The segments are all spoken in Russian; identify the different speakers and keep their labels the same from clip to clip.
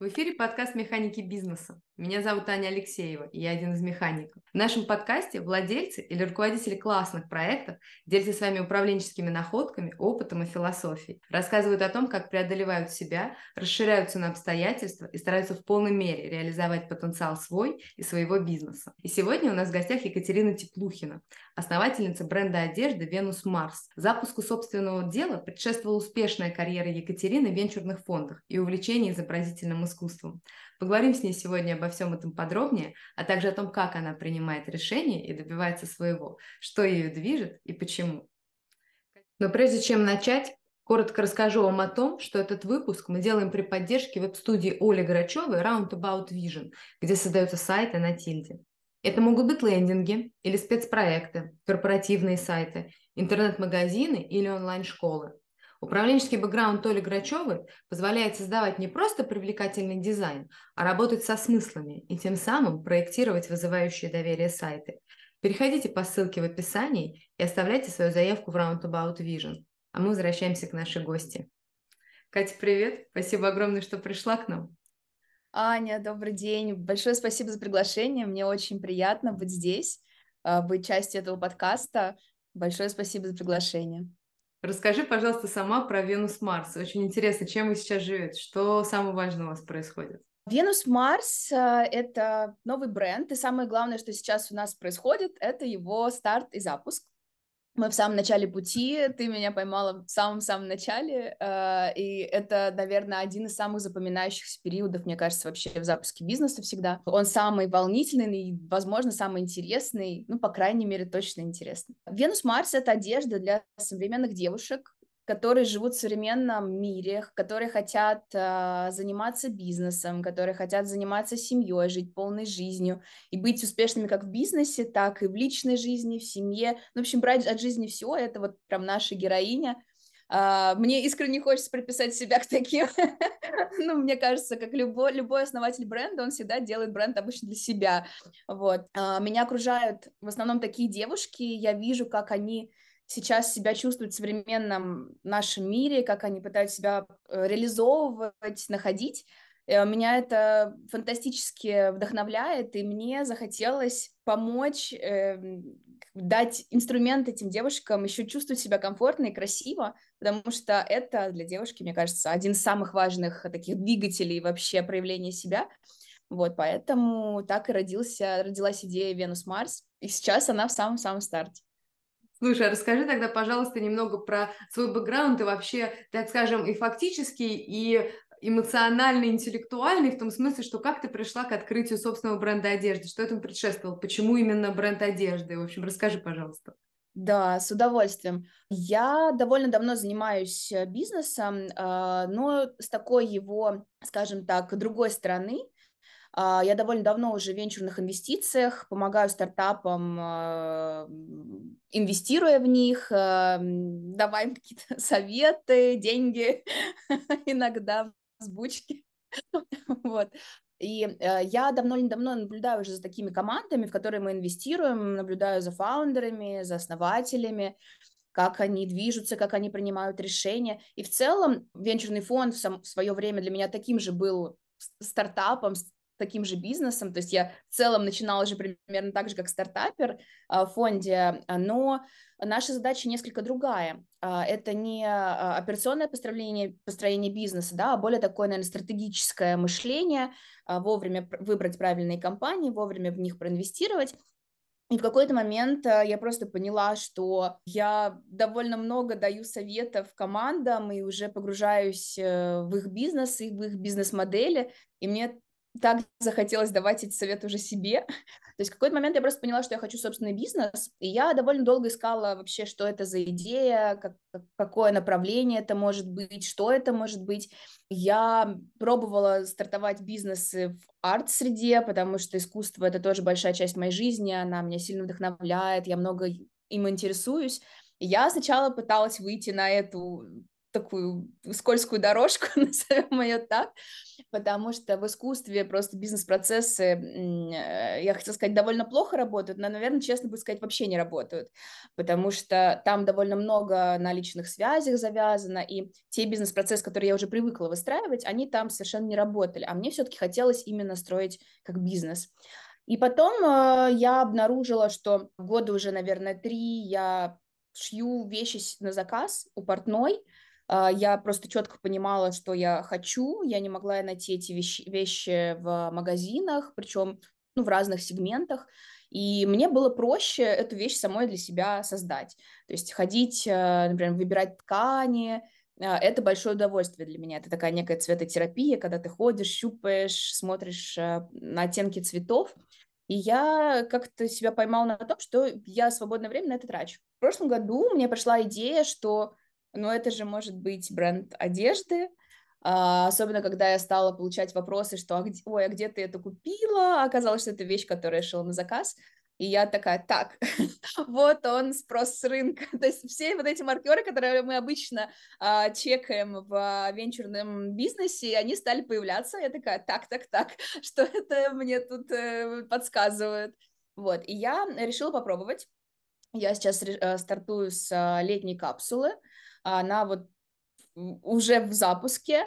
Speaker 1: В эфире подкаст «Механики бизнеса». Меня зовут Аня Алексеева, и я один из механиков. В нашем подкасте владельцы или руководители классных проектов делятся с вами управленческими находками, опытом и философией. Рассказывают о том, как преодолевают себя, расширяются на обстоятельства и стараются в полной мере реализовать потенциал свой и своего бизнеса. И сегодня у нас в гостях Екатерина Теплухина, основательница бренда одежды «Венус Марс». Запуску собственного дела предшествовала успешная карьера Екатерины в венчурных фондах и увлечение изобразительным искусством. Поговорим с ней сегодня обо всем этом подробнее, а также о том, как она принимает решения и добивается своего, что ее движет и почему. Но прежде чем начать, коротко расскажу вам о том, что этот выпуск мы делаем при поддержке веб-студии Оли Грачевой Roundabout Vision, где создаются сайты на тильде. Это могут быть лендинги или спецпроекты, корпоративные сайты, интернет-магазины или онлайн-школы. Управленческий бэкграунд Толи Грачевой позволяет создавать не просто привлекательный дизайн, а работать со смыслами и тем самым проектировать вызывающие доверие сайты. Переходите по ссылке в описании и оставляйте свою заявку в Roundabout Vision. А мы возвращаемся к нашей гости. Катя, привет! Спасибо огромное, что пришла к нам.
Speaker 2: Аня, добрый день. Большое спасибо за приглашение. Мне очень приятно быть здесь, а, быть частью этого подкаста. Большое спасибо за приглашение.
Speaker 1: Расскажи, пожалуйста, сама про Венус Марс. Очень интересно, чем вы сейчас живете, что самое важное у вас происходит?
Speaker 2: Венус Марс э, — это новый бренд, и самое главное, что сейчас у нас происходит, это его старт и запуск мы в самом начале пути, ты меня поймала в самом-самом начале, э, и это, наверное, один из самых запоминающихся периодов, мне кажется, вообще в запуске бизнеса всегда. Он самый волнительный и, возможно, самый интересный, ну, по крайней мере, точно интересный. Венус Марс — это одежда для современных девушек, которые живут в современном мире, которые хотят э, заниматься бизнесом, которые хотят заниматься семьей, жить полной жизнью и быть успешными как в бизнесе, так и в личной жизни, в семье. Ну, в общем, брать от жизни все, это вот прям наша героиня. Uh, мне искренне хочется приписать себя к таким. ну, мне кажется, как любой, основатель бренда, он всегда делает бренд обычно для себя. Вот. Uh, меня окружают в основном такие девушки, я вижу, как они сейчас себя чувствуют в современном нашем мире, как они пытаются себя э, реализовывать, находить. Э, меня это фантастически вдохновляет, и мне захотелось помочь э, дать инструмент этим девушкам еще чувствовать себя комфортно и красиво, потому что это для девушки, мне кажется, один из самых важных таких двигателей вообще проявления себя. Вот, поэтому так и родился, родилась идея Венус Марс, и сейчас она в самом-самом старте.
Speaker 1: Слушай, а расскажи тогда, пожалуйста, немного про свой бэкграунд и вообще, так скажем, и фактический, и эмоциональный, интеллектуальный, в том смысле, что как ты пришла к открытию собственного бренда одежды, что этому предшествовало, почему именно бренд одежды, в общем, расскажи, пожалуйста.
Speaker 2: Да, с удовольствием. Я довольно давно занимаюсь э, бизнесом, а, но с такой его, скажем так, другой стороны. А, я довольно давно уже в венчурных инвестициях, помогаю стартапам, а, инвестируя в них, а, давая им какие-то советы, деньги, иногда сбучки. Вот. И э, я давно-давно наблюдаю уже за такими командами, в которые мы инвестируем, наблюдаю за фаундерами, за основателями, как они движутся, как они принимают решения. И в целом венчурный фонд в, сам, в свое время для меня таким же был стартапом, таким же бизнесом, то есть я в целом начинала же примерно так же, как стартапер а, в фонде, но наша задача несколько другая. А, это не а, операционное построение, построение бизнеса, да, а более такое, наверное, стратегическое мышление, вовремя выбрать правильные компании, вовремя в них проинвестировать. И в какой-то момент я просто поняла, что я довольно много даю советов командам и уже погружаюсь э, в их бизнес, в их бизнес-модели, и мне так захотелось давать эти советы уже себе. То есть в какой-то момент я просто поняла, что я хочу собственный бизнес, и я довольно долго искала вообще, что это за идея, как, какое направление это может быть, что это может быть. Я пробовала стартовать бизнесы в арт-среде, потому что искусство — это тоже большая часть моей жизни, она меня сильно вдохновляет, я много им интересуюсь. Я сначала пыталась выйти на эту такую скользкую дорожку, назовем ее так, потому что в искусстве просто бизнес-процессы, э, я хотела сказать, довольно плохо работают, но, наверное, честно будет сказать, вообще не работают, потому что там довольно много на личных связях завязано, и те бизнес-процессы, которые я уже привыкла выстраивать, они там совершенно не работали, а мне все-таки хотелось именно строить как бизнес. И потом э, я обнаружила, что года уже, наверное, три я шью вещи на заказ у портной, я просто четко понимала, что я хочу, я не могла найти эти вещи, вещи в магазинах, причем ну, в разных сегментах, и мне было проще эту вещь самой для себя создать. То есть ходить, э, например, выбирать ткани, э, это большое удовольствие для меня. Это такая некая цветотерапия, когда ты ходишь, щупаешь, смотришь э, на оттенки цветов. И я как-то себя поймала на том, что я свободное время на это трачу. В прошлом году мне пришла идея, что но это же может быть бренд одежды, а, особенно когда я стала получать вопросы, что а ой, а где ты это купила? Оказалось, что это вещь, которую я шила на заказ. И я такая, так, вот он, спрос с рынка. То есть все вот эти маркеры, которые мы обычно а, чекаем в венчурном бизнесе, они стали появляться. Я такая, так, так, так, что это мне тут э, подсказывает. Вот, и я решила попробовать. Я сейчас э, стартую с а, летней капсулы она вот уже в запуске,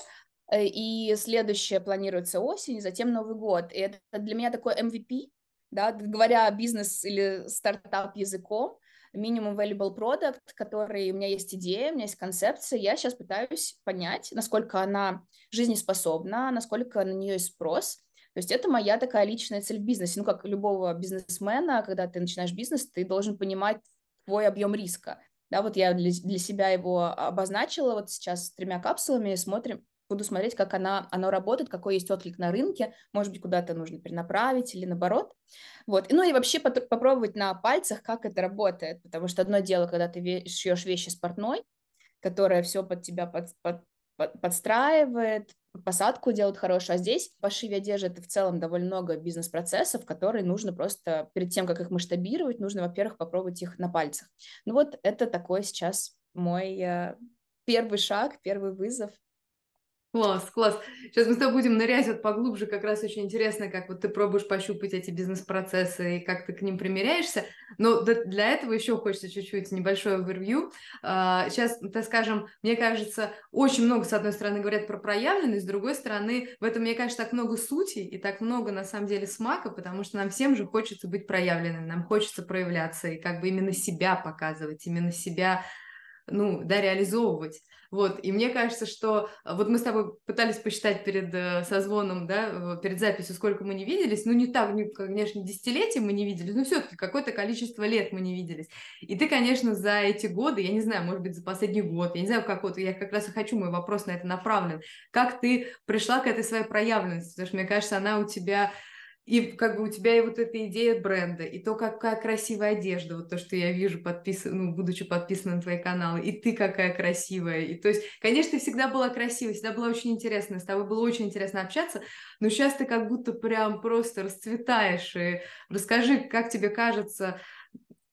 Speaker 2: э, и следующее планируется осень, затем Новый год. И это для меня такой MVP, да, говоря бизнес или стартап языком, минимум valuable product, который у меня есть идея, у меня есть концепция, я сейчас пытаюсь понять, насколько она жизнеспособна, насколько на нее есть спрос. То есть это моя такая личная цель в бизнесе. Ну, как любого бизнесмена, когда ты начинаешь бизнес, ты должен понимать твой объем риска. Да, вот я для, для себя его обозначила вот сейчас с тремя капсулами, смотрим, буду смотреть, как она, оно работает, какой есть отклик на рынке, может быть, куда-то нужно перенаправить или наоборот. Вот. Ну и вообще попробовать на пальцах, как это работает, потому что одно дело, когда ты шьешь вещи с портной, которая все под тебя под, под, под, подстраивает, посадку делают хорошую, а здесь в пошиве одежды это в целом довольно много бизнес-процессов, которые нужно просто перед тем, как их масштабировать, нужно, во-первых, попробовать их на пальцах. Ну вот это такой сейчас мой э, первый шаг, первый вызов
Speaker 1: Класс, класс. Сейчас мы с тобой будем нырять вот поглубже, как раз очень интересно, как вот ты пробуешь пощупать эти бизнес-процессы и как ты к ним примеряешься. Но для этого еще хочется чуть-чуть небольшое овервью. Сейчас, так скажем, мне кажется, очень много, с одной стороны, говорят про проявленность, с другой стороны, в этом, мне кажется, так много сути и так много, на самом деле, смака, потому что нам всем же хочется быть проявленным, нам хочется проявляться и как бы именно себя показывать, именно себя ну, да, реализовывать. Вот, и мне кажется, что э, вот мы с тобой пытались посчитать перед э, созвоном, да, перед записью, сколько мы не виделись, ну, не так, не, конечно, десятилетия мы не виделись, но все-таки какое-то количество лет мы не виделись. И ты, конечно, за эти годы, я не знаю, может быть, за последний год, я не знаю, как вот, я как раз и хочу, мой вопрос на это направлен, как ты пришла к этой своей проявленности, потому что, мне кажется, она у тебя и как бы у тебя и вот эта идея бренда, и то, какая красивая одежда, вот то, что я вижу, подписан, ну, будучи подписана на твои каналы, и ты какая красивая. И то есть, конечно, ты всегда была красивой, всегда была очень интересная, с тобой было очень интересно общаться, но сейчас ты как будто прям просто расцветаешь. И расскажи, как тебе кажется,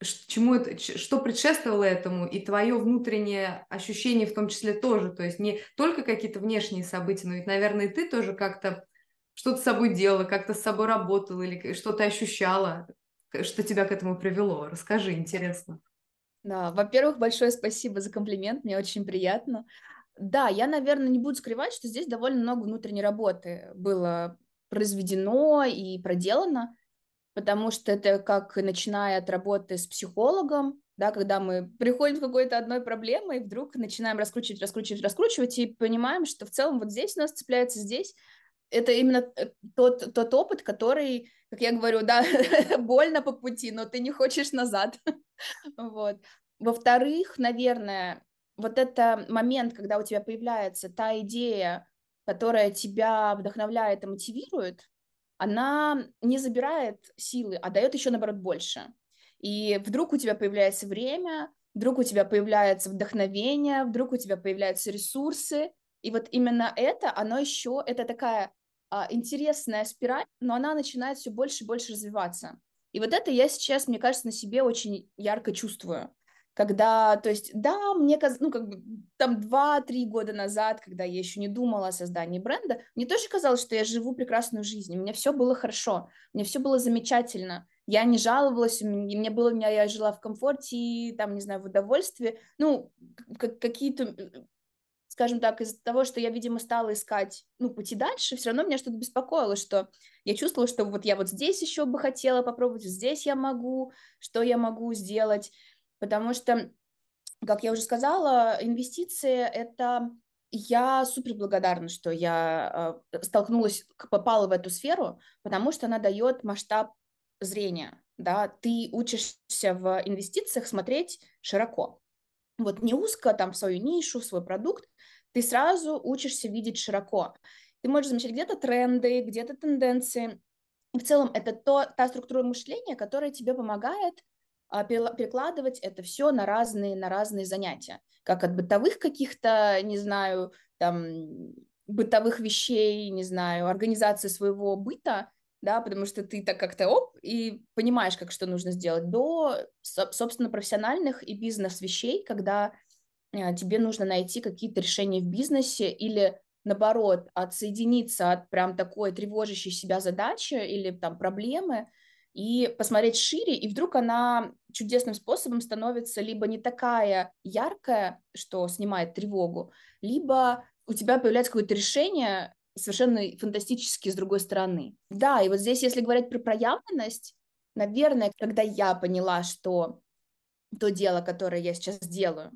Speaker 1: чему это, что предшествовало этому, и твое внутреннее ощущение в том числе тоже, то есть не только какие-то внешние события, но ведь, наверное, и ты тоже как-то что-то с собой делала, как-то с собой работала или что-то ощущала, что тебя к этому привело? Расскажи, интересно.
Speaker 2: Да, во-первых, большое спасибо за комплимент, мне очень приятно. Да, я, наверное, не буду скрывать, что здесь довольно много внутренней работы было произведено и проделано, потому что это как начиная от работы с психологом, да, когда мы приходим к какой-то одной проблеме и вдруг начинаем раскручивать, раскручивать, раскручивать и понимаем, что в целом вот здесь у нас цепляется здесь, это именно э, тот, тот опыт, который, как я говорю, да, больно по пути, но ты не хочешь назад. вот. Во-вторых, наверное, вот это момент, когда у тебя появляется та идея, которая тебя вдохновляет и мотивирует, она не забирает силы, а дает еще, наоборот, больше. И вдруг у тебя появляется время, вдруг у тебя появляется вдохновение, вдруг у тебя появляются ресурсы, и вот именно это, оно еще, это такая интересная спираль, но она начинает все больше и больше развиваться. И вот это я сейчас, мне кажется, на себе очень ярко чувствую. когда, то есть, да, мне казалось, ну, как бы, там 2-3 года назад, когда я еще не думала о создании бренда, мне тоже казалось, что я живу прекрасную жизнь, у меня все было хорошо, мне все было замечательно, я не жаловалась, мне было, меня, я жила в комфорте, там, не знаю, в удовольствии, ну, какие-то, скажем так, из-за того, что я, видимо, стала искать, ну, пути дальше, все равно меня что-то беспокоило, что я чувствовала, что вот я вот здесь еще бы хотела попробовать, здесь я могу, что я могу сделать, потому что, как я уже сказала, инвестиции — это я супер благодарна, что я э, столкнулась, попала в эту сферу, потому что она дает масштаб зрения, да, ты учишься в инвестициях смотреть широко. Вот не узко, там, в свою нишу, в свой продукт, ты сразу учишься видеть широко. Ты можешь замечать где-то тренды, где-то тенденции. И в целом это то, та структура мышления, которая тебе помогает а, перекладывать это все на разные, на разные занятия, как от бытовых каких-то, не знаю, там, бытовых вещей, не знаю, организации своего быта, да, потому что ты так как-то оп, и понимаешь, как что нужно сделать, до, собственно, профессиональных и бизнес-вещей, когда э, тебе нужно найти какие-то решения в бизнесе или наоборот, отсоединиться от прям такой тревожащей себя задачи или там проблемы, и посмотреть шире, и вдруг она чудесным способом становится либо не такая яркая, что снимает тревогу, либо у тебя появляется какое-то решение совершенно фантастически с другой стороны. Да, и вот здесь, если говорить про проявленность, наверное, когда я поняла, что то дело, которое я сейчас делаю,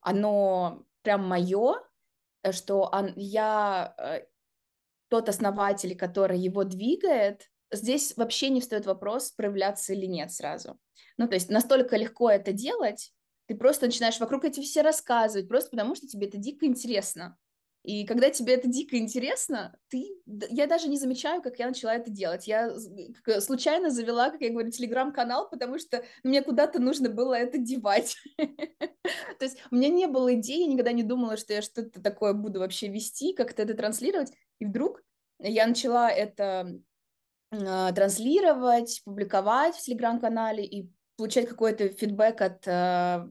Speaker 2: оно прям мое, что я э, тот основатель, который его двигает, здесь вообще не встает вопрос, проявляться или нет сразу. Ну, то есть настолько легко это делать, ты просто начинаешь вокруг эти все рассказывать, просто потому что тебе это дико интересно. И когда тебе это дико интересно, ты... Я даже не замечаю, как я начала это делать. Я случайно завела, как я говорю, телеграм-канал, потому что мне куда-то нужно было это девать. То есть у меня не было идеи, я никогда не думала, что я что-то такое буду вообще вести, как-то это транслировать. И вдруг я начала это э, транслировать, публиковать в телеграм-канале и получать какой-то фидбэк от э,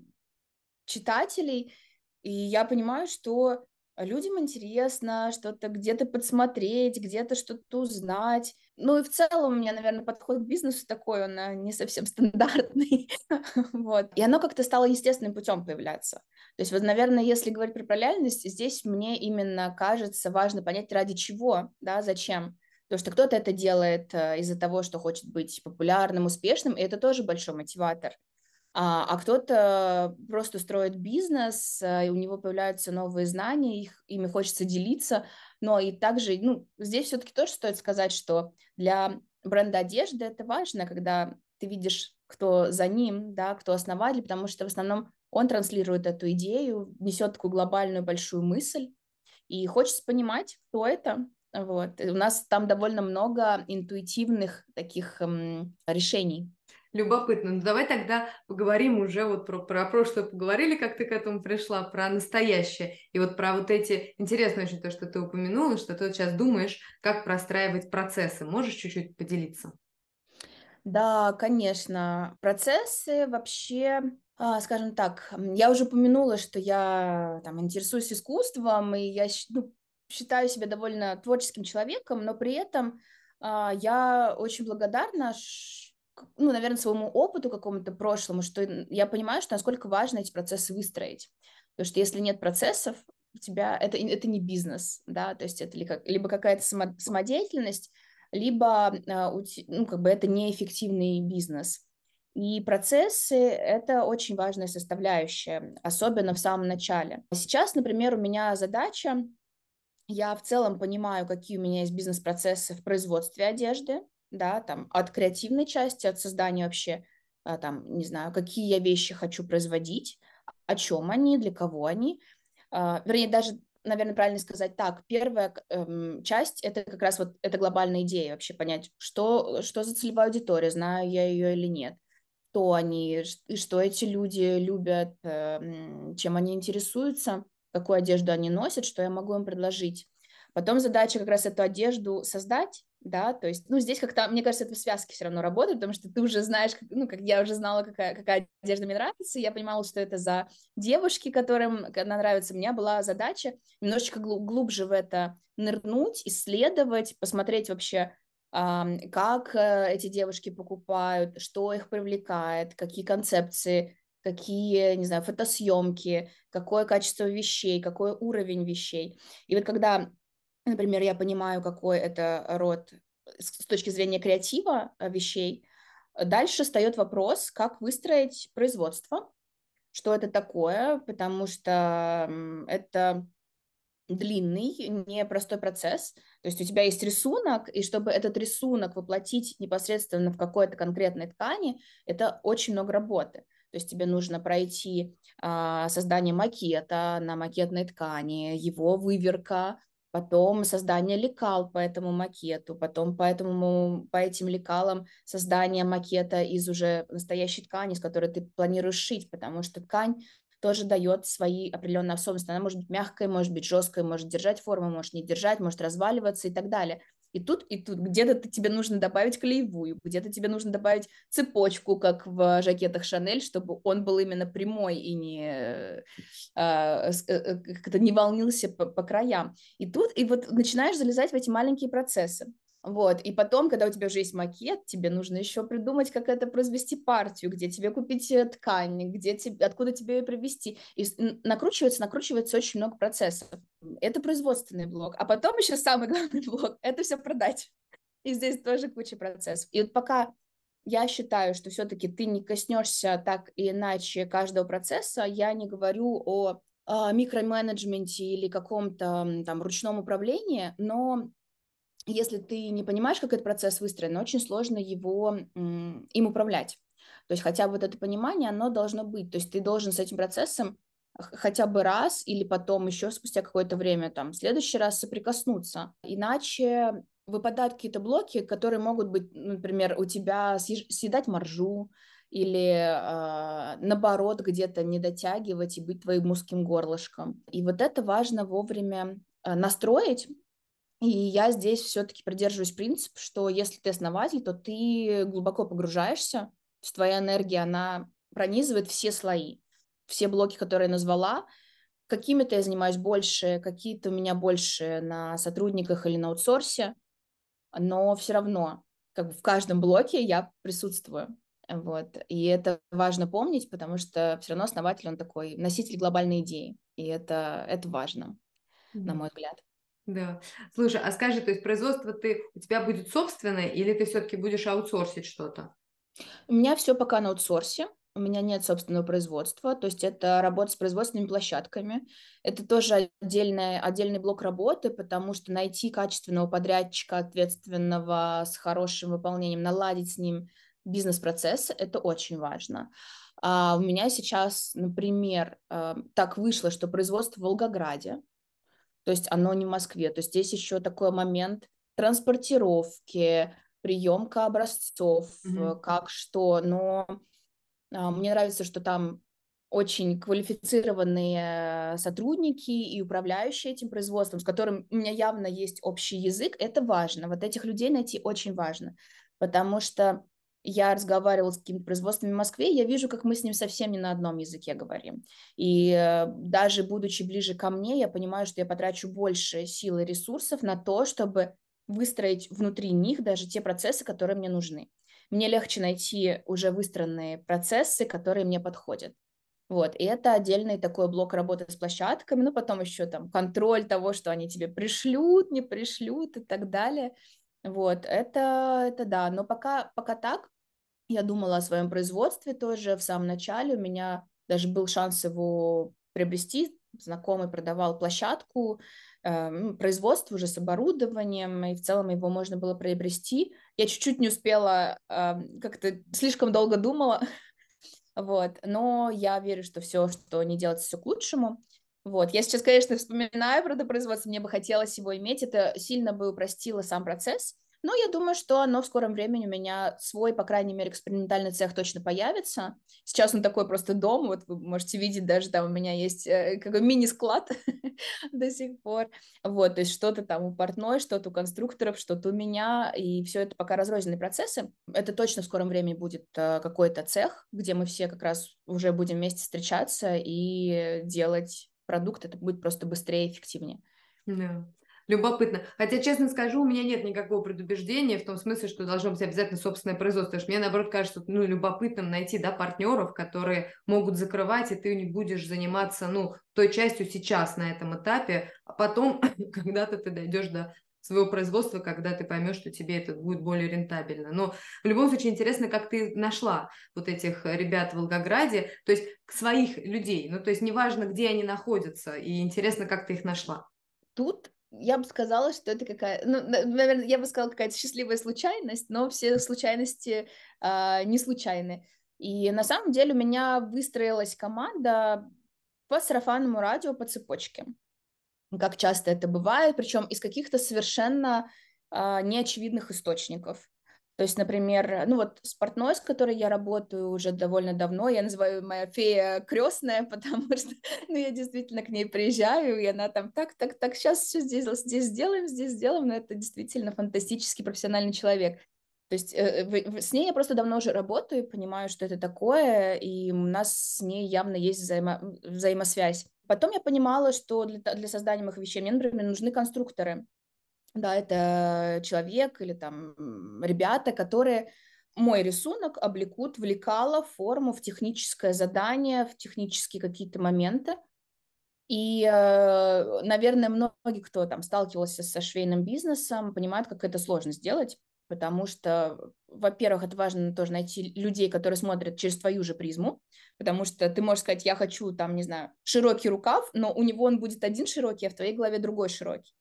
Speaker 2: читателей, и я понимаю, что людям интересно что-то где-то подсмотреть, где-то что-то узнать. Ну и в целом у меня, наверное, подход к бизнесу такой, он э, не совсем стандартный. вот. И оно как-то стало естественным путем появляться. То есть, вот, наверное, если говорить про параллельность, здесь мне именно кажется важно понять, ради чего, да, зачем. Потому что кто-то это делает э, из-за того, что хочет быть популярным, успешным, и это тоже большой мотиватор. А, а кто-то просто строит бизнес, э, и у него появляются новые знания, их, ими хочется делиться. Но и также, ну, здесь все-таки тоже стоит сказать, что для бренда одежды это важно, когда ты видишь, кто за ним, да, кто основатель, потому что в основном он транслирует эту идею, несет такую глобальную большую мысль, и хочется понимать, кто это, вот. У нас там довольно много интуитивных таких эм, решений.
Speaker 1: Любопытно. Ну, давай тогда поговорим уже вот про, про прошлое поговорили, как ты к этому пришла, про настоящее. И вот про вот эти... Интересно очень то, что ты упомянула, что ты вот сейчас думаешь, как простраивать процессы. Можешь чуть-чуть поделиться?
Speaker 2: Да, конечно. Процессы вообще, а, скажем так, я уже упомянула, что я там интересуюсь искусством, и я ну, считаю себя довольно творческим человеком, но при этом а, я очень благодарна, ну, наверное, своему опыту какому-то прошлому, что я понимаю, что насколько важно эти процессы выстроить. Потому что если нет процессов, у тебя это, это не бизнес, да, то есть это либо какая-то самодеятельность, либо а, ну, как бы это неэффективный бизнес. И процессы — это очень важная составляющая, особенно в самом начале. Сейчас, например, у меня задача я в целом понимаю, какие у меня есть бизнес-процессы в производстве одежды, да, там, от креативной части, от создания вообще, а, там, не знаю, какие я вещи хочу производить, о чем они, для кого они. А, вернее, даже, наверное, правильно сказать так, первая эм, часть — это как раз вот эта глобальная идея, вообще понять, что, что за целевая аудитория, знаю я ее или нет, кто они, и что эти люди любят, эм, чем они интересуются — какую одежду они носят, что я могу им предложить. Потом задача как раз эту одежду создать, да, то есть, ну, здесь как-то, мне кажется, это в связке все равно работает, потому что ты уже знаешь, как, ну, как я уже знала, какая, какая одежда мне нравится, я понимала, что это за девушки, которым она нравится, у меня была задача немножечко глубже в это нырнуть, исследовать, посмотреть вообще, как э, эти девушки покупают, что их привлекает, какие концепции, какие, не знаю, фотосъемки, какое качество вещей, какой уровень вещей. И вот когда например, я понимаю, какой это род с точки зрения креатива э, вещей, дальше встает вопрос, как выстроить производство, что это такое, потому что это длинный, непростой процесс. То есть у тебя есть рисунок, и чтобы этот рисунок воплотить непосредственно в какой-то конкретной ткани, это очень много работы. То есть тебе нужно пройти а, создание макета на макетной ткани, его выверка, потом создание лекал по этому макету, потом по, этому, по этим лекалам создание макета из уже настоящей ткани, с которой ты планируешь шить, потому что ткань тоже дает свои определенные особенности. Она может быть мягкой, может быть жесткой, может держать форму, может не держать, может разваливаться и так далее и тут, и тут где-то тебе нужно добавить клеевую, где-то тебе нужно добавить цепочку, как в жакетах Шанель, чтобы он был именно прямой и не, э, а, э, как-то не волнился по, по краям. И тут, и вот начинаешь залезать в эти маленькие процессы. Вот, и потом, когда у тебя уже есть макет, тебе нужно еще придумать, как это произвести партию, где тебе купить э, ткань, где тебе, откуда тебе ее привезти. И накручивается, накручивается очень много процессов. Это производственный блок. А потом еще самый главный блок — это все продать. И здесь тоже куча процессов. И вот пока я считаю, что все-таки ты не коснешься так или иначе каждого процесса, я не говорю о микроменеджменте или каком-то там ручном управлении, но если ты не понимаешь, как этот процесс выстроен, очень сложно его им управлять. То есть хотя бы вот это понимание, оно должно быть. То есть ты должен с этим процессом хотя бы раз или потом еще спустя какое-то время, там, в следующий раз соприкоснуться. Иначе выпадают какие-то блоки, которые могут быть, например, у тебя съедать маржу, или э, наоборот где-то не дотягивать и быть твоим узким горлышком. И вот это важно вовремя э, настроить, и я здесь все-таки придерживаюсь принципа, что если ты основатель, то ты глубоко погружаешься, то есть твоя энергия, она пронизывает все слои, все блоки, которые я назвала. Какими-то я занимаюсь больше, какие-то у меня больше на сотрудниках или на аутсорсе, но все равно как бы в каждом блоке я присутствую. Вот. И это важно помнить, потому что все равно основатель, он такой носитель глобальной идеи. И это, это важно, mm-hmm. на мой взгляд.
Speaker 1: Да. Слушай, а скажи, то есть производство ты у тебя будет собственное или ты все-таки будешь аутсорсить что-то?
Speaker 2: У меня все пока на аутсорсе. У меня нет собственного производства, то есть это работа с производственными площадками. Это тоже отдельный, отдельный блок работы, потому что найти качественного подрядчика, ответственного, с хорошим выполнением, наладить с ним бизнес-процесс, это очень важно. А у меня сейчас, например, э, так вышло, что производство в Волгограде, то есть оно не в Москве. То есть здесь еще такой момент транспортировки, приемка образцов, mm-hmm. как что. Но а, мне нравится, что там очень квалифицированные сотрудники и управляющие этим производством, с которым у меня явно есть общий язык, это важно. Вот этих людей найти очень важно, потому что я разговаривала с какими-то производствами в Москве, я вижу, как мы с ним совсем не на одном языке говорим. И э, даже будучи ближе ко мне, я понимаю, что я потрачу больше сил и ресурсов на то, чтобы выстроить внутри них даже те процессы, которые мне нужны. Мне легче найти уже выстроенные процессы, которые мне подходят. Вот, и это отдельный такой блок работы с площадками, ну, потом еще там контроль того, что они тебе пришлют, не пришлют и так далее. Вот, это, это да, но пока, пока так, я думала о своем производстве тоже в самом начале. У меня даже был шанс его приобрести. Знакомый продавал площадку, э, производство уже с оборудованием, и в целом его можно было приобрести. Я чуть-чуть не успела, э, как-то слишком долго думала, вот, но я верю, что все, что не делается, все к лучшему. Вот, я сейчас, конечно, вспоминаю про это производство, мне бы хотелось его иметь, это сильно бы упростило сам процесс, Но я думаю, что оно в скором времени у меня свой, по крайней мере, экспериментальный цех точно появится. Сейчас он такой просто дом, вот вы можете видеть, даже там у меня есть э, какой мини-склад до сих пор. Вот, то есть что-то там у портной, что-то у конструкторов, что-то у меня, и все это пока разрозненные процессы. Это точно в скором времени будет э, какой-то цех, где мы все как раз уже будем вместе встречаться и делать продукт, это будет просто быстрее и эффективнее.
Speaker 1: Да. Любопытно. Хотя, честно скажу, у меня нет никакого предубеждения в том смысле, что должно быть обязательно собственное производство. Потому что мне, наоборот, кажется, ну, любопытным найти, да, партнеров, которые могут закрывать, и ты не будешь заниматься, ну, той частью сейчас на этом этапе, а потом когда-то ты дойдешь до своего производства, когда ты поймешь, что тебе это будет более рентабельно. Но в любом случае интересно, как ты нашла вот этих ребят в Волгограде, то есть своих людей, ну то есть неважно, где они находятся, и интересно, как ты их нашла.
Speaker 2: Тут я бы сказала, что это какая, ну, наверное, я бы сказала какая-то счастливая случайность, но все случайности э, не случайны. И на самом деле у меня выстроилась команда по сарафанному радио по цепочке, как часто это бывает, причем из каких-то совершенно э, неочевидных источников. То есть, например, ну вот спортной, с которой я работаю уже довольно давно, я называю моя фея крестная, потому что, ну, я действительно к ней приезжаю, и она там так, так, так, сейчас все здесь, здесь сделаем, здесь сделаем, но это действительно фантастический профессиональный человек. То есть э, с ней я просто давно уже работаю, понимаю, что это такое, и у нас с ней явно есть взаимо взаимосвязь. Потом я понимала, что для, для создания моих вещей мне, например, нужны конструкторы да, это человек или там ребята, которые мой рисунок облекут в лекало, форму, в техническое задание, в технические какие-то моменты. И, э, наверное, многие, кто там сталкивался со швейным бизнесом, понимают, как это сложно сделать, потому что, во-первых, это важно тоже найти людей, которые смотрят через твою же призму, потому что ты можешь сказать, я хочу там, не знаю, широкий рукав, но у него он будет один широкий, а в твоей голове другой широкий.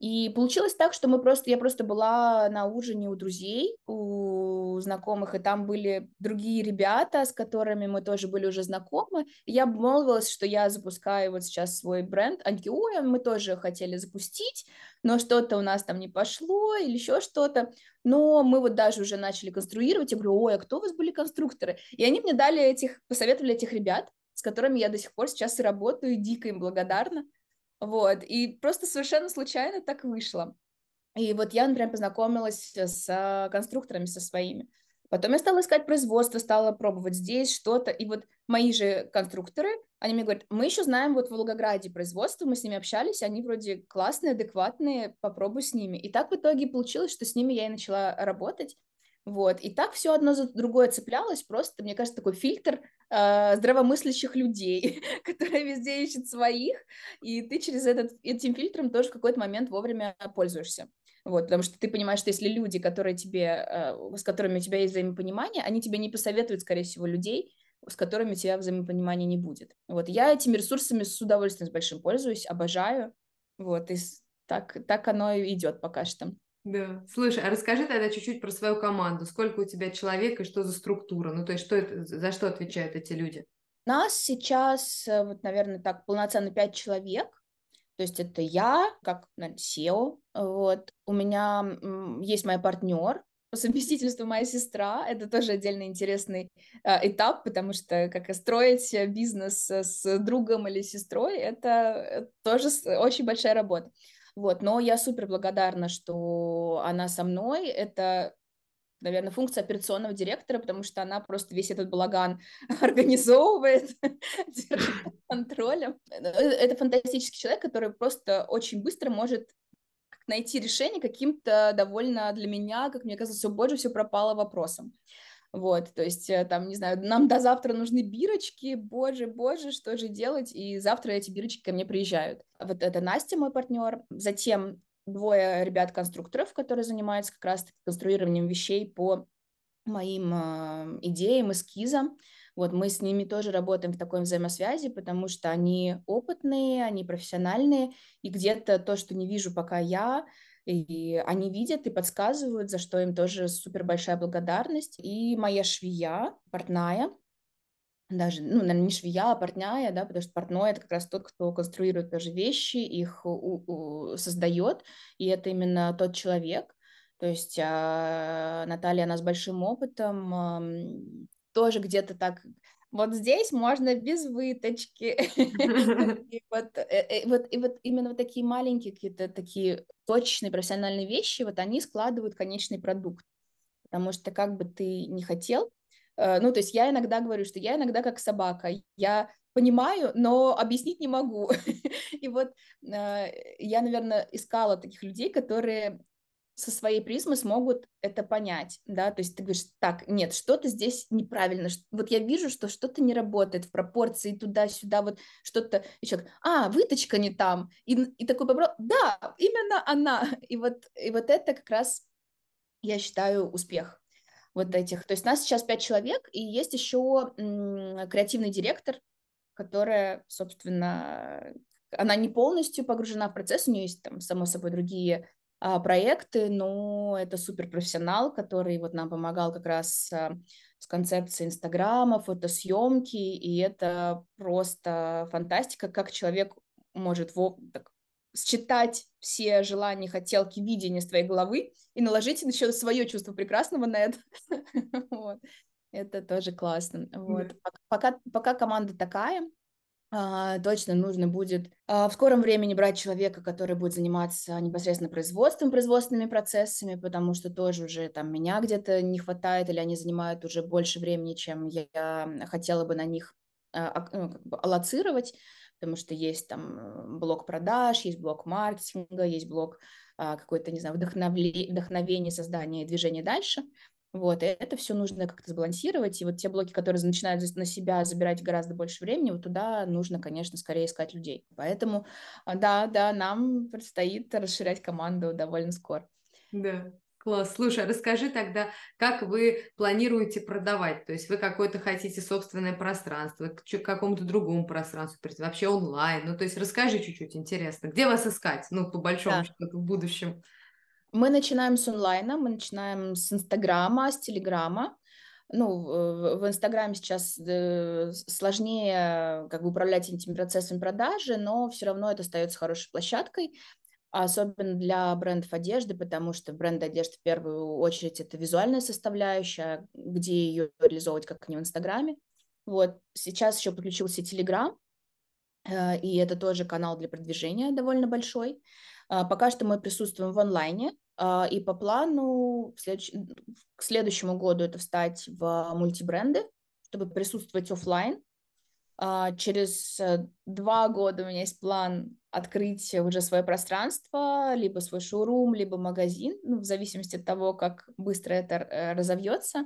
Speaker 2: И получилось так, что мы просто, я просто была на ужине у друзей, у знакомых, и там были другие ребята, с которыми мы тоже были уже знакомы. И я обмолвилась, что я запускаю вот сейчас свой бренд. Ой, мы тоже хотели запустить, но что-то у нас там не пошло или еще что-то. Но мы вот даже уже начали конструировать. Я говорю, ой, а кто у вас были конструкторы? И они мне дали этих, посоветовали этих ребят, с которыми я до сих пор сейчас и работаю, и дико им благодарна. Вот, и просто совершенно случайно так вышло. И вот я, например, познакомилась с конструкторами со своими. Потом я стала искать производство, стала пробовать здесь что-то. И вот мои же конструкторы, они мне говорят, мы еще знаем вот в Волгограде производство, мы с ними общались, они вроде классные, адекватные, попробуй с ними. И так в итоге получилось, что с ними я и начала работать. Вот, и так все одно за другое цеплялось, просто, мне кажется, такой фильтр э, здравомыслящих людей, которые везде ищут своих, и ты через этот, этим фильтром тоже в какой-то момент вовремя пользуешься. Вот, потому что ты понимаешь, что если люди, которые тебе, э, с которыми у тебя есть взаимопонимание, они тебе не посоветуют, скорее всего, людей, с которыми у тебя взаимопонимания не будет. Вот, я этими ресурсами с удовольствием с большим пользуюсь, обожаю, вот, и так, так оно и идет пока что.
Speaker 1: Да. Слушай, а расскажи тогда чуть-чуть про свою команду. Сколько у тебя человек и что за структура? Ну, то есть, что это, за что отвечают эти люди?
Speaker 2: Нас сейчас, э, вот, наверное, так, полноценно пять человек. То есть это я, как наверное, SEO. Вот. У меня есть моя партнер, по совместительству моя сестра. Это тоже отдельно интересный э, этап, потому что как строить бизнес с другом или сестрой, это э, тоже очень большая работа. Вот, но я супер благодарна, что она со мной. Это наверное, функция операционного директора, потому что она просто весь этот балаган организовывает, держит контролем. Это фантастический человек, который просто очень быстро может найти решение каким-то довольно для меня, как мне кажется, все больше все пропало вопросом. Вот, то есть, э, там, не знаю, нам до завтра нужны бирочки, боже, боже, что же делать? И завтра эти бирочки ко мне приезжают. Вот это Настя, мой партнер. Затем двое ребят-конструкторов, которые занимаются как раз конструированием вещей по моим э, идеям, эскизам. Вот мы с ними тоже работаем в такой взаимосвязи, потому что они опытные, они профессиональные, и где-то то, что не вижу пока я, и они видят и подсказывают, за что им тоже супер большая благодарность. И моя швея, портная, даже, ну, наверное, не швея, а портняя, да, потому что портной — это как раз тот, кто конструирует тоже вещи, их у, у, создает, и это именно тот человек. То есть а, Наталья, она с большим опытом, тоже где-то так вот здесь можно без выточки. И вот, э, э, вот, и вот именно вот такие маленькие какие-то такие точечные профессиональные вещи, вот они складывают конечный продукт. Потому что как бы ты не хотел, э, ну, то есть я иногда говорю, что я иногда как собака, я понимаю, но объяснить не могу. И вот я, наверное, искала таких людей, которые со своей призмы смогут это понять, да, то есть ты говоришь, так, нет, что-то здесь неправильно, вот я вижу, что что-то не работает в пропорции туда-сюда, вот что-то, и человек, а, выточка не там, и, и такой вопрос, да, именно она, и вот, и вот это как раз, я считаю, успех вот этих, то есть нас сейчас пять человек, и есть еще м- креативный директор, которая, собственно, она не полностью погружена в процесс, у нее есть там, само собой, другие проекты, но это суперпрофессионал, который вот нам помогал как раз а, с концепцией Инстаграма, фотосъемки, и это просто фантастика, как человек может во, так, считать все желания, хотелки, видения с твоей головы и наложить еще свое чувство прекрасного на это. Это тоже классно. Вот. Пока, пока команда такая, а, точно нужно будет а, в скором времени брать человека, который будет заниматься непосредственно производством, производственными процессами, потому что тоже уже там меня где-то не хватает, или они занимают уже больше времени, чем я хотела бы на них а, ну, как бы аллоцировать, потому что есть там блок продаж, есть блок маркетинга, есть блок какой-то, не знаю, вдохновление, вдохновение, создания движения дальше. Вот, и это все нужно как-то сбалансировать. И вот те блоки, которые начинают на себя забирать гораздо больше времени, вот туда нужно, конечно, скорее искать людей. Поэтому, а, да, да, нам предстоит расширять команду довольно скоро.
Speaker 1: Да, Класс. Слушай, а расскажи тогда, как вы планируете продавать? То есть вы какое-то хотите собственное пространство, к какому-то другому пространству, вообще онлайн? Ну, то есть расскажи чуть-чуть, интересно. Где вас искать? Ну, по большому да. счету, в будущем.
Speaker 2: Мы начинаем с онлайна, мы начинаем с Инстаграма, с Телеграма. Ну, в Инстаграме сейчас э, сложнее как бы управлять этими процессами продажи, но все равно это остается хорошей площадкой, особенно для брендов одежды, потому что бренд одежды в первую очередь это визуальная составляющая, где ее реализовывать, как не в Инстаграме. Вот, сейчас еще подключился Телеграм, э, и это тоже канал для продвижения довольно большой. А, пока что мы присутствуем в онлайне, а, и по плану к следующему году это встать в мультибренды, чтобы присутствовать офлайн. А, через э, два года у меня есть план открыть уже свое пространство, либо свой шоурум, либо магазин, ну, в зависимости от того, как быстро это э, разовьется.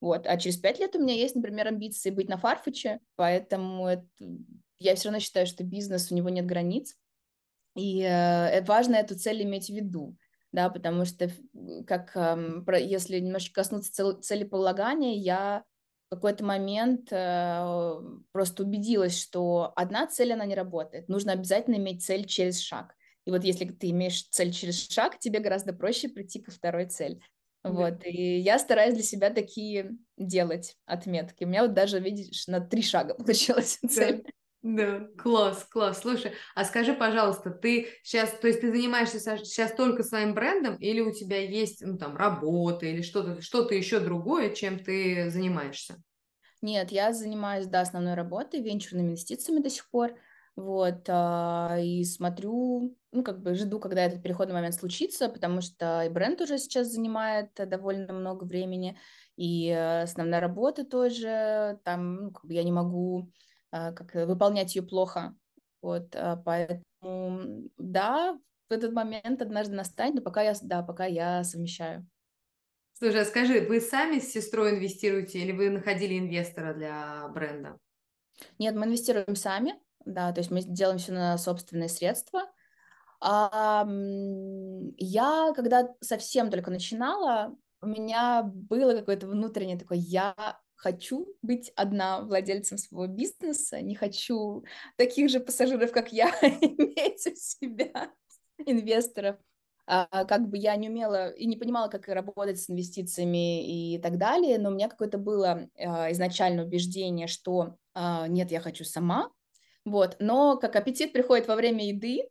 Speaker 2: Вот. А через пять лет у меня есть, например, амбиции быть на Фарфоче, поэтому это... я все равно считаю, что бизнес, у него нет границ. И э, важно эту цель иметь в виду, да, потому что как э, если немножечко коснуться цел, целеполагания, я в какой-то момент э, просто убедилась, что одна цель, она не работает. Нужно обязательно иметь цель через шаг. И вот если ты имеешь цель через шаг, тебе гораздо проще прийти ко второй цели. Вот, и я стараюсь для себя такие делать отметки. У меня вот даже, видишь, на три шага получилась цель.
Speaker 1: Да, класс, класс. Слушай, а скажи, пожалуйста, ты сейчас, то есть ты занимаешься сейчас только своим брендом или у тебя есть, ну, там, работа или что-то, что-то еще другое, чем ты занимаешься?
Speaker 2: Нет, я занимаюсь, да, основной работой, венчурными инвестициями до сих пор, вот, а, и смотрю, ну, как бы жду, когда этот переходный момент случится, потому что и бренд уже сейчас занимает довольно много времени, и э, основная работа тоже, там, ну, как бы я не могу как выполнять ее плохо. Вот, а, поэтому, да, в этот момент однажды настанет, но пока я, да, пока я совмещаю.
Speaker 1: Слушай, а скажи, вы сами с сестрой инвестируете или вы находили инвестора для бренда?
Speaker 2: Нет, мы инвестируем сами, да, то есть мы делаем все на собственные средства. А, я, когда совсем только начинала, у меня было какое-то внутреннее такое, я хочу быть одна владельцем своего бизнеса, не хочу таких же пассажиров, как я, иметь у себя, инвесторов. А, как бы я не умела и не понимала, как работать с инвестициями и так далее, но у меня какое-то было а, изначально убеждение, что а, нет, я хочу сама, вот, но как аппетит приходит во время еды,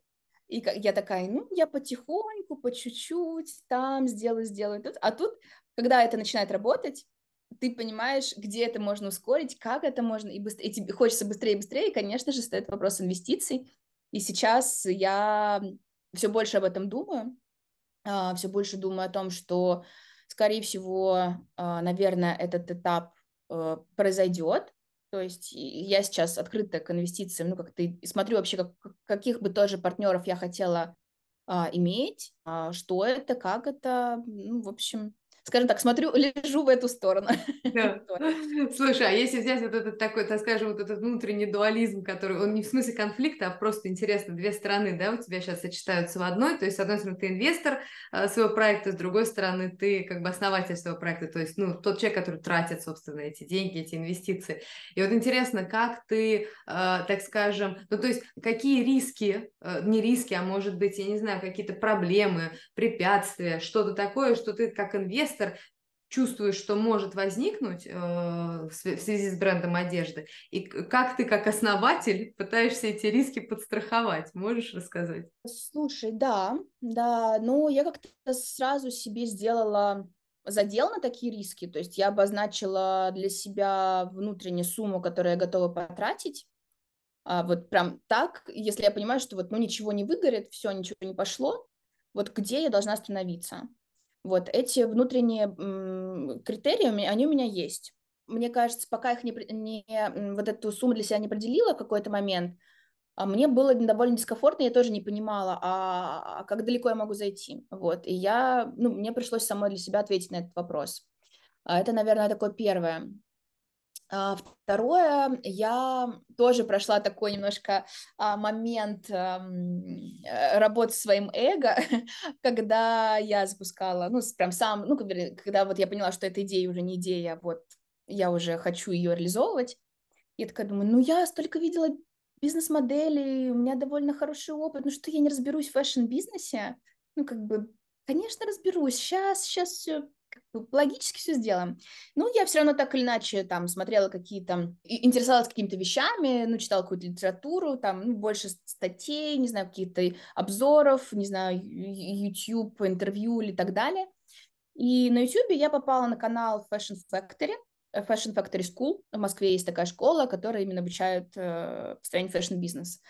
Speaker 2: И я такая, ну, я потихоньку, по чуть-чуть, там сделаю, сделаю. Тут. А тут, когда это начинает работать, ты понимаешь, где это можно ускорить, как это можно, и, быстрее, и тебе хочется быстрее и быстрее, и, конечно же, стоит вопрос инвестиций. И сейчас я все больше об этом думаю, а, все больше думаю о том, что, скорее всего, а, наверное, этот этап э, произойдет, то есть я сейчас открыта к инвестициям, ну, как ты, смотрю вообще, как, каких бы тоже партнеров я хотела а, иметь, что это, как это, ну, в общем, скажем так, смотрю, лежу в эту сторону.
Speaker 1: Да. Слушай, а если взять вот этот такой, так скажем, вот этот внутренний дуализм, который, он не в смысле конфликта, а просто интересно, две стороны, да, у тебя сейчас сочетаются в одной, то есть, с одной стороны, ты инвестор э, своего проекта, с другой стороны, ты как бы основатель своего проекта, то есть, ну, тот человек, который тратит, собственно, эти деньги, эти инвестиции. И вот интересно, как ты, э, так скажем, ну, то есть, какие риски, э, не риски, а может быть, я не знаю, какие-то проблемы, препятствия, что-то такое, что ты как инвестор инвестор чувствуешь, что может возникнуть э, в связи с брендом одежды, и как ты как основатель пытаешься эти риски подстраховать, можешь рассказать?
Speaker 2: Слушай, да, да, ну я как-то сразу себе сделала задел на такие риски, то есть я обозначила для себя внутреннюю сумму, которую я готова потратить, а вот прям так, если я понимаю, что вот ну ничего не выгорит, все, ничего не пошло, вот где я должна остановиться. Вот эти внутренние критерии, они у меня есть. Мне кажется, пока их не, не вот эту сумму для себя не определила в какой-то момент, а мне было довольно дискомфортно, я тоже не понимала, а, а как далеко я могу зайти. Вот, и я, ну, мне пришлось самой для себя ответить на этот вопрос. А это, наверное, такое первое. А, второе, я тоже прошла такой немножко а, момент а, работы с своим эго, когда я запускала, ну, прям сам, ну, когда вот я поняла, что эта идея уже не идея, вот я уже хочу ее реализовывать. Я такая думаю, ну, я столько видела бизнес-модели, у меня довольно хороший опыт, ну, что я не разберусь в fashion-бизнесе? Ну, как бы, конечно, разберусь, сейчас, сейчас все логически все сделаем. Ну, я все равно так или иначе там смотрела какие-то, интересовалась какими-то вещами, ну, читала какую-то литературу, там, ну, больше статей, не знаю, какие-то обзоров, не знаю, YouTube, интервью или так далее. И на YouTube я попала на канал Fashion Factory, э, Fashion Factory School. В Москве есть такая школа, которая именно обучает э, построению fashion-бизнес.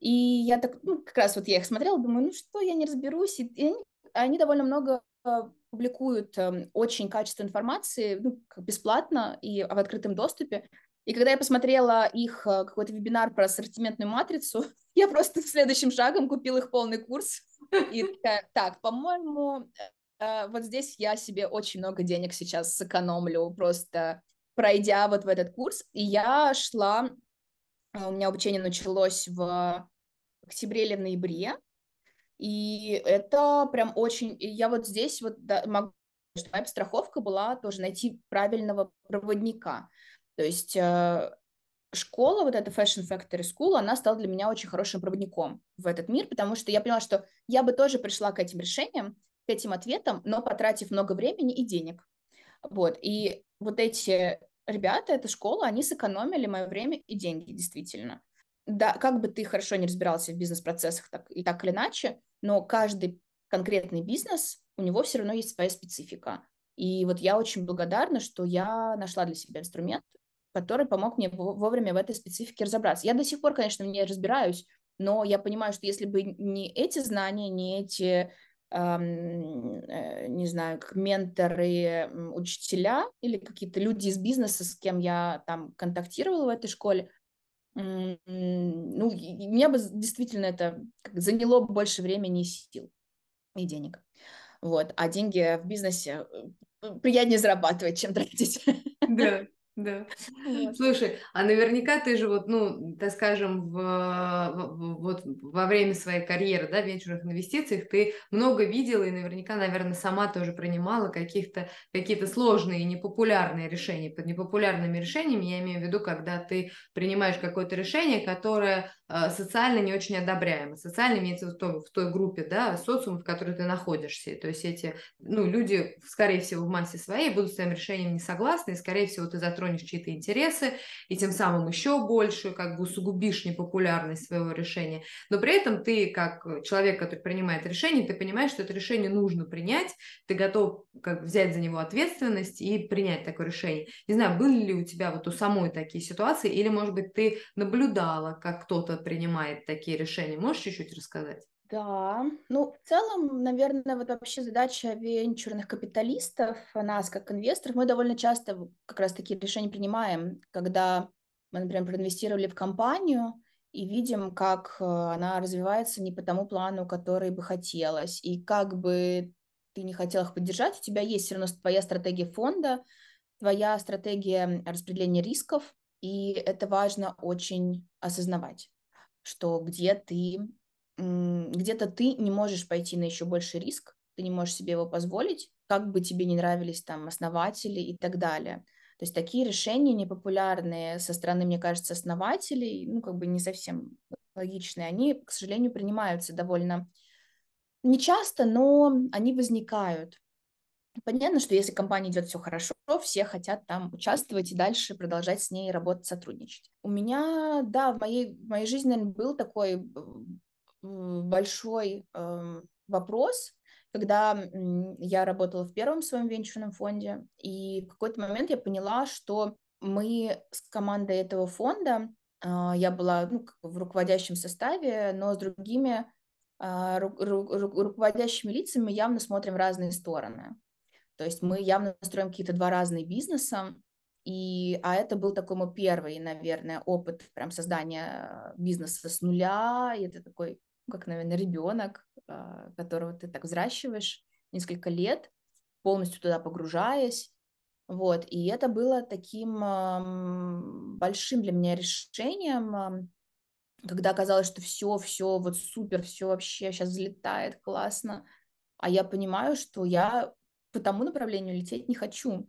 Speaker 2: И я так, ну, как раз вот я их смотрела, думаю, ну что, я не разберусь. И, и они, они довольно много публикуют эм, очень качественную информации ну, бесплатно и в открытом доступе. И когда я посмотрела их э, какой-то вебинар про ассортиментную матрицу, я просто следующим шагом купила их полный курс. И такая, так, по-моему, э, вот здесь я себе очень много денег сейчас сэкономлю, просто пройдя вот в этот курс. И я шла, э, у меня обучение началось в октябре или в ноябре, и это прям очень... Я вот здесь вот да, могу что моя страховка была тоже найти правильного проводника. То есть э, школа, вот эта Fashion Factory School, она стала для меня очень хорошим проводником в этот мир, потому что я поняла, что я бы тоже пришла к этим решениям, к этим ответам, но потратив много времени и денег. Вот, и вот эти ребята, эта школа, они сэкономили мое время и деньги, действительно да, как бы ты хорошо не разбирался в бизнес-процессах так, и так или иначе, но каждый конкретный бизнес, у него все равно есть своя специфика. И вот я очень благодарна, что я нашла для себя инструмент, который помог мне вовремя в этой специфике разобраться. Я до сих пор, конечно, не разбираюсь, но я понимаю, что если бы не эти знания, не эти, эм, э, не знаю, как менторы, учителя или какие-то люди из бизнеса, с кем я там контактировала в этой школе, ну, мне бы действительно это заняло больше времени и сил и денег. Вот. А деньги в бизнесе э, приятнее зарабатывать, чем тратить.
Speaker 1: Да. Да. Вот. Слушай, а наверняка ты же вот, ну, так скажем, в, в, вот во время своей карьеры, да, в венчурных инвестициях ты много видела и наверняка, наверное, сама тоже принимала каких-то, какие-то сложные и непопулярные решения. Под непопулярными решениями я имею в виду, когда ты принимаешь какое-то решение, которое социально не очень одобряемо. Социально имеется в той, в той группе, да, социум, в которой ты находишься. То есть эти, ну, люди, скорее всего, в массе своей будут с твоим решением не согласны, и, скорее всего, ты затронешь чьи-то интересы, и тем самым еще больше, как бы, усугубишь непопулярность своего решения. Но при этом ты, как человек, который принимает решение, ты понимаешь, что это решение нужно принять, ты готов как взять за него ответственность и принять такое решение. Не знаю, были ли у тебя вот у самой такие ситуации, или, может быть, ты наблюдала, как кто-то принимает такие решения? Можешь чуть-чуть рассказать?
Speaker 2: Да, ну, в целом, наверное, вот вообще задача венчурных капиталистов, нас как инвесторов, мы довольно часто как раз такие решения принимаем, когда мы, например, проинвестировали в компанию и видим, как э, она развивается не по тому плану, который бы хотелось, и как бы ты не хотел их поддержать, у тебя есть все равно твоя стратегия фонда, твоя стратегия распределения рисков, и это важно очень осознавать, что где ты, где-то ты не можешь пойти на еще больший риск, ты не можешь себе его позволить, как бы тебе не нравились там основатели и так далее. То есть такие решения непопулярные со стороны, мне кажется, основателей, ну, как бы не совсем логичные, они, к сожалению, принимаются довольно нечасто, но они возникают. Понятно, что если компания идет все хорошо, все хотят там участвовать и дальше продолжать с ней работать, сотрудничать. У меня, да, в моей, в моей жизни наверное, был такой большой э, вопрос, когда я работала в первом своем венчурном фонде, и в какой-то момент я поняла, что мы с командой этого фонда, э, я была ну, в руководящем составе, но с другими э, ру, ру, ру, руководящими лицами явно смотрим в разные стороны. То есть мы явно строим какие-то два разные бизнеса, и, а это был такой мой первый, наверное, опыт прям создания бизнеса с нуля. И это такой, как, наверное, ребенок, а, которого ты так взращиваешь несколько лет, полностью туда погружаясь. Вот, и это было таким большим для меня решением, когда казалось, что все, все, вот супер, все вообще сейчас взлетает, классно. А я понимаю, что я по тому направлению лететь не хочу.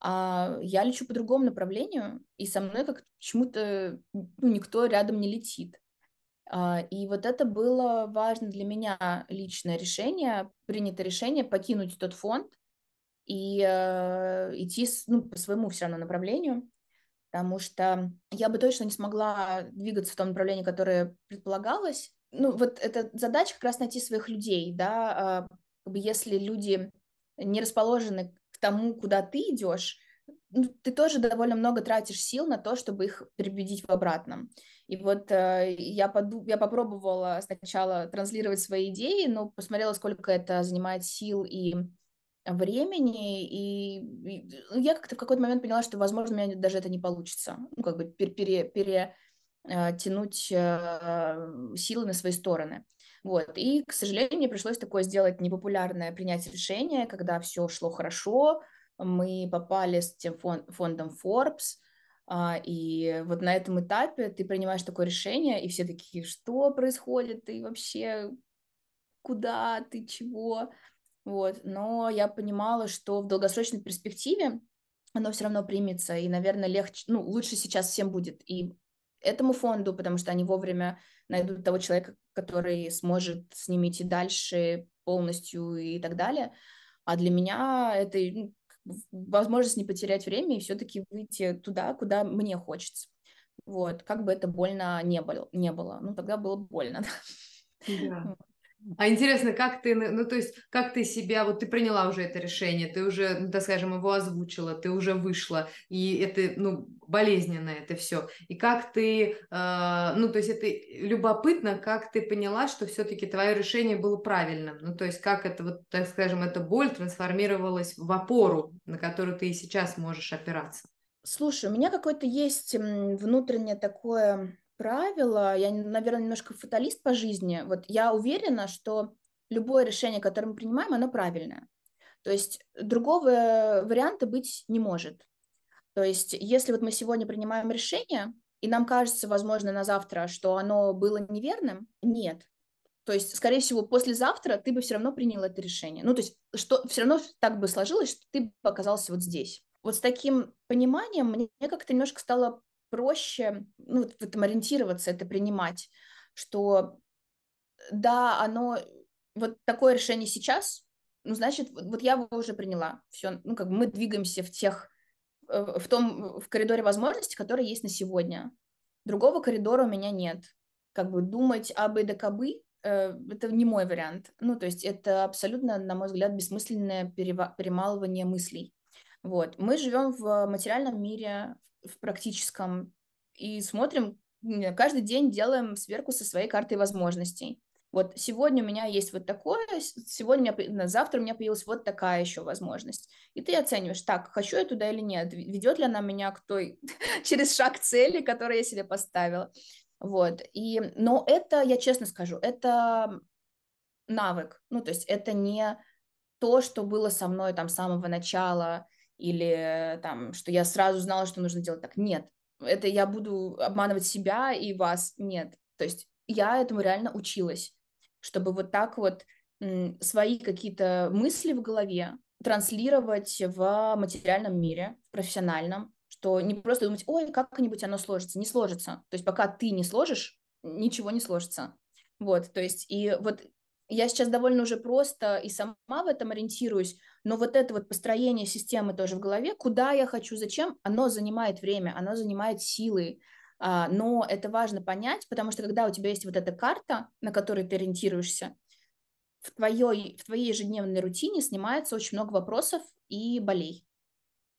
Speaker 2: А я лечу по другому направлению, и со мной как почему-то ну, никто рядом не летит. А, и вот это было важно для меня личное решение, принято решение покинуть тот фонд и э, идти ну, по своему все равно направлению, потому что я бы точно не смогла двигаться в том направлении, которое предполагалось. Ну, вот эта задача как раз найти своих людей, да, а, как бы если люди не расположены к тому, куда ты идешь, ну, ты тоже довольно много тратишь сил на то, чтобы их перебедить в обратном. И вот э, я, поду, я попробовала сначала транслировать свои идеи, но посмотрела, сколько это занимает сил и времени, и, и ну, я как-то в какой-то момент поняла, что, возможно, у меня даже это не получится, ну, как бы пере, пере, пере э, тянуть э, силы на свои стороны. Вот. И, к сожалению, мне пришлось такое сделать непопулярное принять решение, когда все шло хорошо, мы попали с тем фондом Forbes, а, и вот на этом этапе ты принимаешь такое решение, и все такие, что происходит, ты вообще куда, ты чего, вот, но я понимала, что в долгосрочной перспективе оно все равно примется, и, наверное, легче, ну, лучше сейчас всем будет и этому фонду, потому что они вовремя найдут того человека, который сможет с ними идти дальше полностью и так далее. А для меня это ну, возможность не потерять время и все-таки выйти туда, куда мне хочется. Вот, как бы это больно не было, не было. Ну, тогда было больно.
Speaker 1: Да. А интересно, как ты, ну, то есть, как ты себя, вот ты приняла уже это решение, ты уже, ну, так скажем, его озвучила, ты уже вышла, и это, ну, болезненно это все. И как ты, э, ну, то есть, это любопытно, как ты поняла, что все-таки твое решение было правильным. Ну, то есть, как это, вот, так скажем, эта боль трансформировалась в опору, на которую ты и сейчас можешь опираться.
Speaker 2: Слушай, у меня какое-то есть внутреннее такое правило, я, наверное, немножко фаталист по жизни, вот я уверена, что любое решение, которое мы принимаем, оно правильное. То есть другого варианта быть не может. То есть если вот мы сегодня принимаем решение, и нам кажется, возможно, на завтра, что оно было неверным, нет. То есть, скорее всего, послезавтра ты бы все равно принял это решение. Ну, то есть, что все равно так бы сложилось, что ты бы оказался вот здесь. Вот с таким пониманием мне как-то немножко стало проще ну, в этом ориентироваться, это принимать, что да, оно вот такое решение сейчас, ну, значит, вот я его уже приняла. Все, ну, как бы мы двигаемся в тех, э, в том, в коридоре возможностей, которые есть на сегодня. Другого коридора у меня нет. Как бы думать об и да кабы, э, это не мой вариант. Ну, то есть это абсолютно, на мой взгляд, бессмысленное перемалывание мыслей. Вот. Мы живем в материальном мире, в практическом, и смотрим, каждый день делаем сверку со своей картой возможностей. Вот сегодня у меня есть вот такое, сегодня меня, завтра у меня появилась вот такая еще возможность. И ты оцениваешь, так, хочу я туда или нет, ведет ли она меня к той, через шаг цели, которую я себе поставила. Вот, и, но это, я честно скажу, это навык, ну, то есть это не то, что было со мной там с самого начала, или там, что я сразу знала, что нужно делать так. Нет, это я буду обманывать себя и вас. Нет, то есть я этому реально училась, чтобы вот так вот свои какие-то мысли в голове транслировать в материальном мире, в профессиональном, что не просто думать, ой, как-нибудь оно сложится, не сложится. То есть пока ты не сложишь, ничего не сложится. Вот, то есть и вот я сейчас довольно уже просто и сама в этом ориентируюсь, но вот это вот построение системы тоже в голове, куда я хочу, зачем, оно занимает время, оно занимает силы, а, но это важно понять, потому что когда у тебя есть вот эта карта, на которой ты ориентируешься, в твоей, в твоей ежедневной рутине снимается очень много вопросов и болей.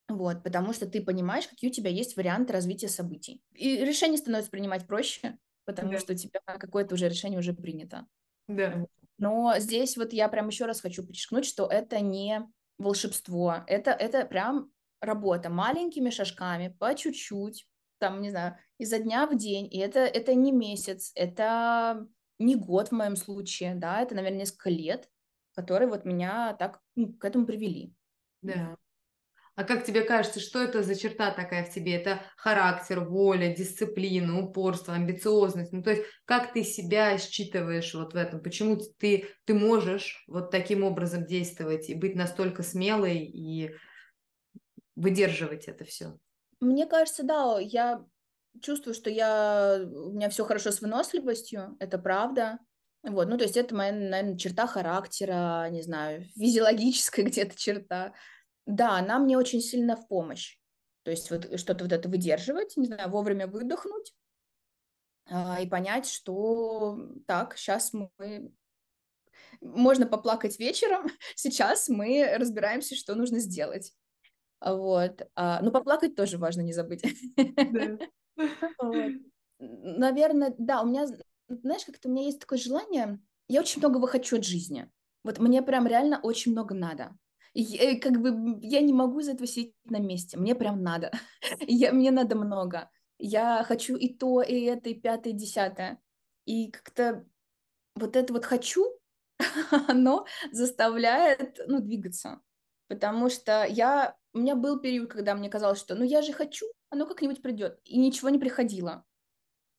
Speaker 2: Вот, потому что ты понимаешь, какие у тебя есть варианты развития событий. И решение становится принимать проще, потому да. что у тебя какое-то уже решение уже принято.
Speaker 1: Да.
Speaker 2: Но здесь вот я прям еще раз хочу подчеркнуть, что это не волшебство, это, это прям работа маленькими шажками, по чуть-чуть, там, не знаю, изо дня в день, и это, это не месяц, это не год в моем случае, да, это, наверное, несколько лет, которые вот меня так ну, к этому привели.
Speaker 1: Да. А как тебе кажется, что это за черта такая в тебе? Это характер, воля, дисциплина, упорство, амбициозность. Ну, то есть, как ты себя считываешь вот в этом? Почему ты, ты можешь вот таким образом действовать и быть настолько смелой и выдерживать это все?
Speaker 2: Мне кажется, да, я чувствую, что я, у меня все хорошо с выносливостью, это правда. Вот, ну, то есть это моя, наверное, черта характера, не знаю, физиологическая где-то черта. Да, она мне очень сильно в помощь. То есть вот что-то вот это выдерживать, не знаю, вовремя выдохнуть а, и понять, что так, сейчас мы... Можно поплакать вечером, сейчас мы разбираемся, что нужно сделать. Вот. А, ну, поплакать тоже важно не забыть. Наверное, да, у меня, знаешь, как-то у меня есть такое желание, я очень многого хочу от жизни. Вот мне прям реально очень много надо. И, как бы я не могу из этого сидеть на месте. Мне прям надо. я, мне надо много. Я хочу и то, и это, и пятое, и десятое. И как-то вот это вот хочу, оно заставляет, ну, двигаться. Потому что я... У меня был период, когда мне казалось, что ну я же хочу, оно как-нибудь придет. И ничего не приходило.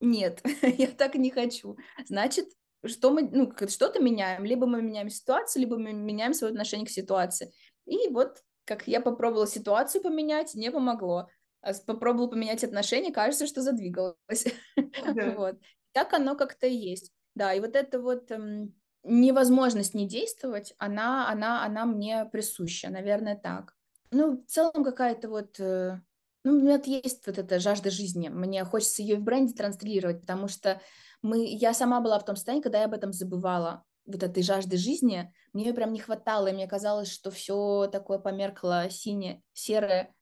Speaker 2: Нет, я так не хочу. Значит, что мы, ну, что-то меняем. Либо мы меняем ситуацию, либо мы меняем свое отношение к ситуации. И вот как я попробовала ситуацию поменять, не помогло. А попробовала поменять отношения, кажется, что задвигалось. Да. вот. Так оно как-то и есть. Да, и вот эта вот эм, невозможность не действовать, она, она, она мне присуща, наверное, так. Ну, в целом какая-то вот... Э, ну, у меня есть вот эта жажда жизни. Мне хочется ее в бренде транслировать, потому что мы, я сама была в том состоянии, когда я об этом забывала, вот этой жажды жизни, мне ее прям не хватало, и мне казалось, что все такое померкло синее, серое.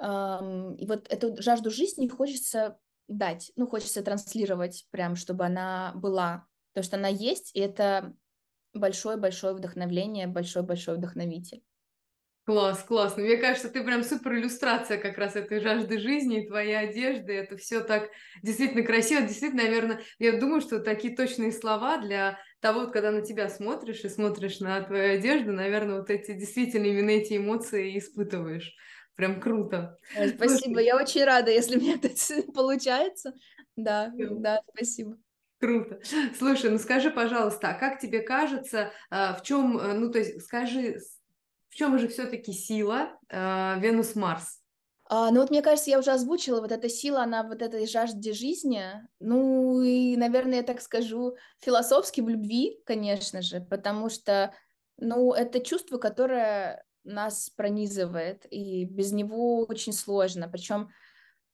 Speaker 2: И вот эту жажду жизни хочется дать, ну, хочется транслировать прям, чтобы она была, потому что она есть, и это большое-большое вдохновление, большой-большой вдохновитель.
Speaker 1: Класс, классно. Мне кажется, ты прям супер иллюстрация как раз этой жажды жизни, твоей одежды. Это все так действительно красиво. Действительно, наверное, я думаю, что такие точные слова для того, вот, когда на тебя смотришь и смотришь на твою одежду, наверное, вот эти действительно именно эти эмоции испытываешь. Прям круто.
Speaker 2: Спасибо, Слушай. я очень рада, если мне это получается. Да, да, спасибо.
Speaker 1: Круто. Слушай, ну скажи, пожалуйста, а как тебе кажется, а, в чем, ну то есть скажи, в чем же все-таки сила э, Венус-Марс?
Speaker 2: А, ну вот мне кажется, я уже озвучила, вот эта сила, она вот этой жажде жизни, ну и, наверное, я так скажу, философски в любви, конечно же, потому что, ну, это чувство, которое нас пронизывает, и без него очень сложно, причем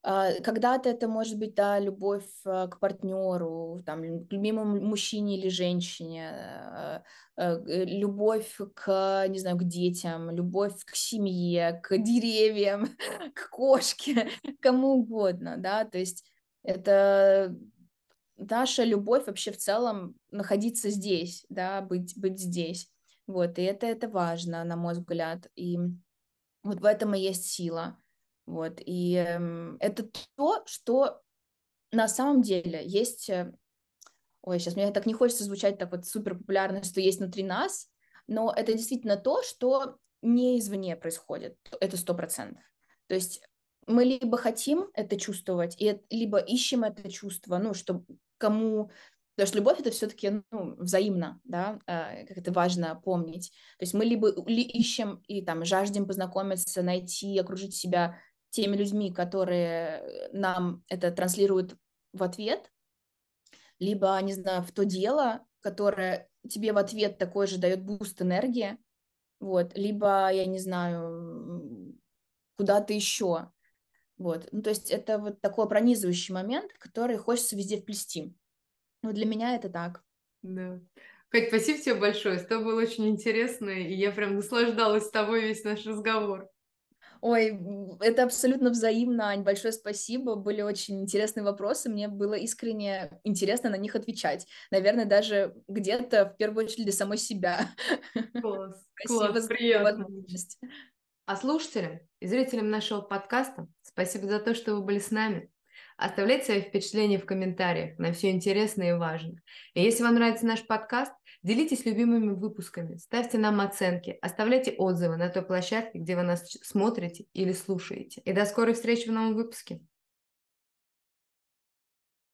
Speaker 2: когда-то это может быть, да, любовь а, к партнеру, там, к любимому мужчине или женщине, а, э, любовь к, не знаю, к детям, любовь к семье, к деревьям, к кошке, кому угодно, да, то есть это наша любовь вообще в целом находиться здесь, да, быть, быть здесь, вот, и это, это важно, на мой взгляд, и вот в этом и есть сила, вот, и э, это то, что на самом деле есть... Э, ой, сейчас мне так не хочется звучать так вот супер популярно, что есть внутри нас, но это действительно то, что не извне происходит, это сто процентов. То есть мы либо хотим это чувствовать, и, либо ищем это чувство, ну, что кому... Потому что любовь это все-таки ну, взаимно, да, э, как это важно помнить. То есть мы либо ли ищем и там жаждем познакомиться, найти, окружить себя теми людьми, которые э, нам это транслируют в ответ, либо, не знаю, в то дело, которое тебе в ответ такой же дает boost энергии, вот, либо, я не знаю, куда-то еще, вот, ну, то есть это вот такой пронизывающий момент, который хочется везде вплести. Вот для меня это так.
Speaker 1: Да. Кать, спасибо тебе большое, тобой было очень интересно, и я прям наслаждалась с тобой весь наш разговор.
Speaker 2: Ой, это абсолютно взаимно, Ань, большое спасибо, были очень интересные вопросы, мне было искренне интересно на них отвечать, наверное, даже где-то в первую очередь для самой себя.
Speaker 1: Класс, спасибо класс, за приятно. возможность. А слушателям и зрителям нашего подкаста спасибо за то, что вы были с нами. Оставляйте свои впечатления в комментариях, на все интересно и важно. И если вам нравится наш подкаст, делитесь любимыми выпусками, ставьте нам оценки, оставляйте отзывы на той площадке, где вы нас смотрите или слушаете. И до скорой встречи в новом выпуске.